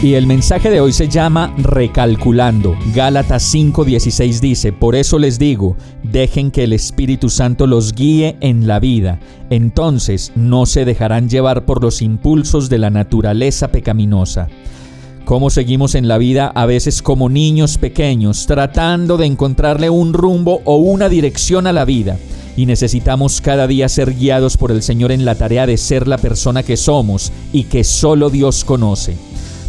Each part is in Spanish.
Y el mensaje de hoy se llama Recalculando. Gálatas 5:16 dice, Por eso les digo, dejen que el Espíritu Santo los guíe en la vida. Entonces no se dejarán llevar por los impulsos de la naturaleza pecaminosa. Cómo seguimos en la vida a veces como niños pequeños, tratando de encontrarle un rumbo o una dirección a la vida. Y necesitamos cada día ser guiados por el Señor en la tarea de ser la persona que somos y que solo Dios conoce.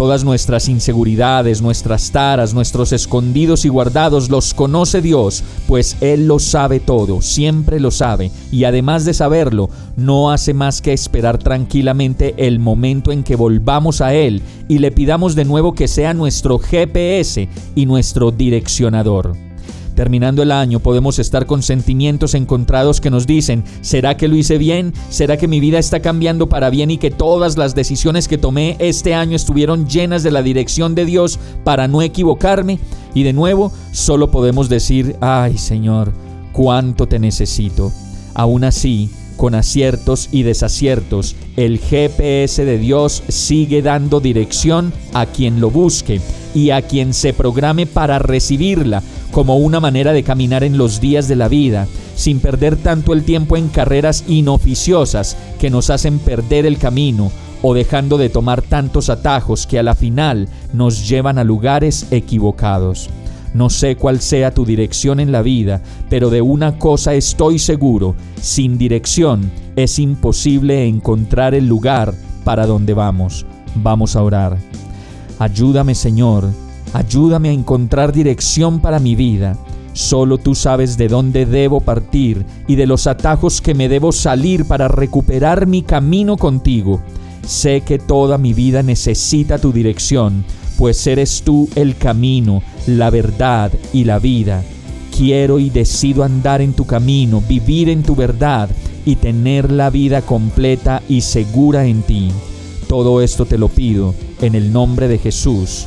Todas nuestras inseguridades, nuestras taras, nuestros escondidos y guardados los conoce Dios, pues Él lo sabe todo, siempre lo sabe, y además de saberlo, no hace más que esperar tranquilamente el momento en que volvamos a Él y le pidamos de nuevo que sea nuestro GPS y nuestro direccionador. Terminando el año podemos estar con sentimientos encontrados que nos dicen, ¿será que lo hice bien? ¿Será que mi vida está cambiando para bien y que todas las decisiones que tomé este año estuvieron llenas de la dirección de Dios para no equivocarme? Y de nuevo, solo podemos decir, ay Señor, cuánto te necesito. Aún así, con aciertos y desaciertos, el GPS de Dios sigue dando dirección a quien lo busque y a quien se programe para recibirla como una manera de caminar en los días de la vida, sin perder tanto el tiempo en carreras inoficiosas que nos hacen perder el camino o dejando de tomar tantos atajos que a la final nos llevan a lugares equivocados. No sé cuál sea tu dirección en la vida, pero de una cosa estoy seguro, sin dirección es imposible encontrar el lugar para donde vamos. Vamos a orar. Ayúdame Señor, Ayúdame a encontrar dirección para mi vida. Solo tú sabes de dónde debo partir y de los atajos que me debo salir para recuperar mi camino contigo. Sé que toda mi vida necesita tu dirección, pues eres tú el camino, la verdad y la vida. Quiero y decido andar en tu camino, vivir en tu verdad y tener la vida completa y segura en ti. Todo esto te lo pido en el nombre de Jesús.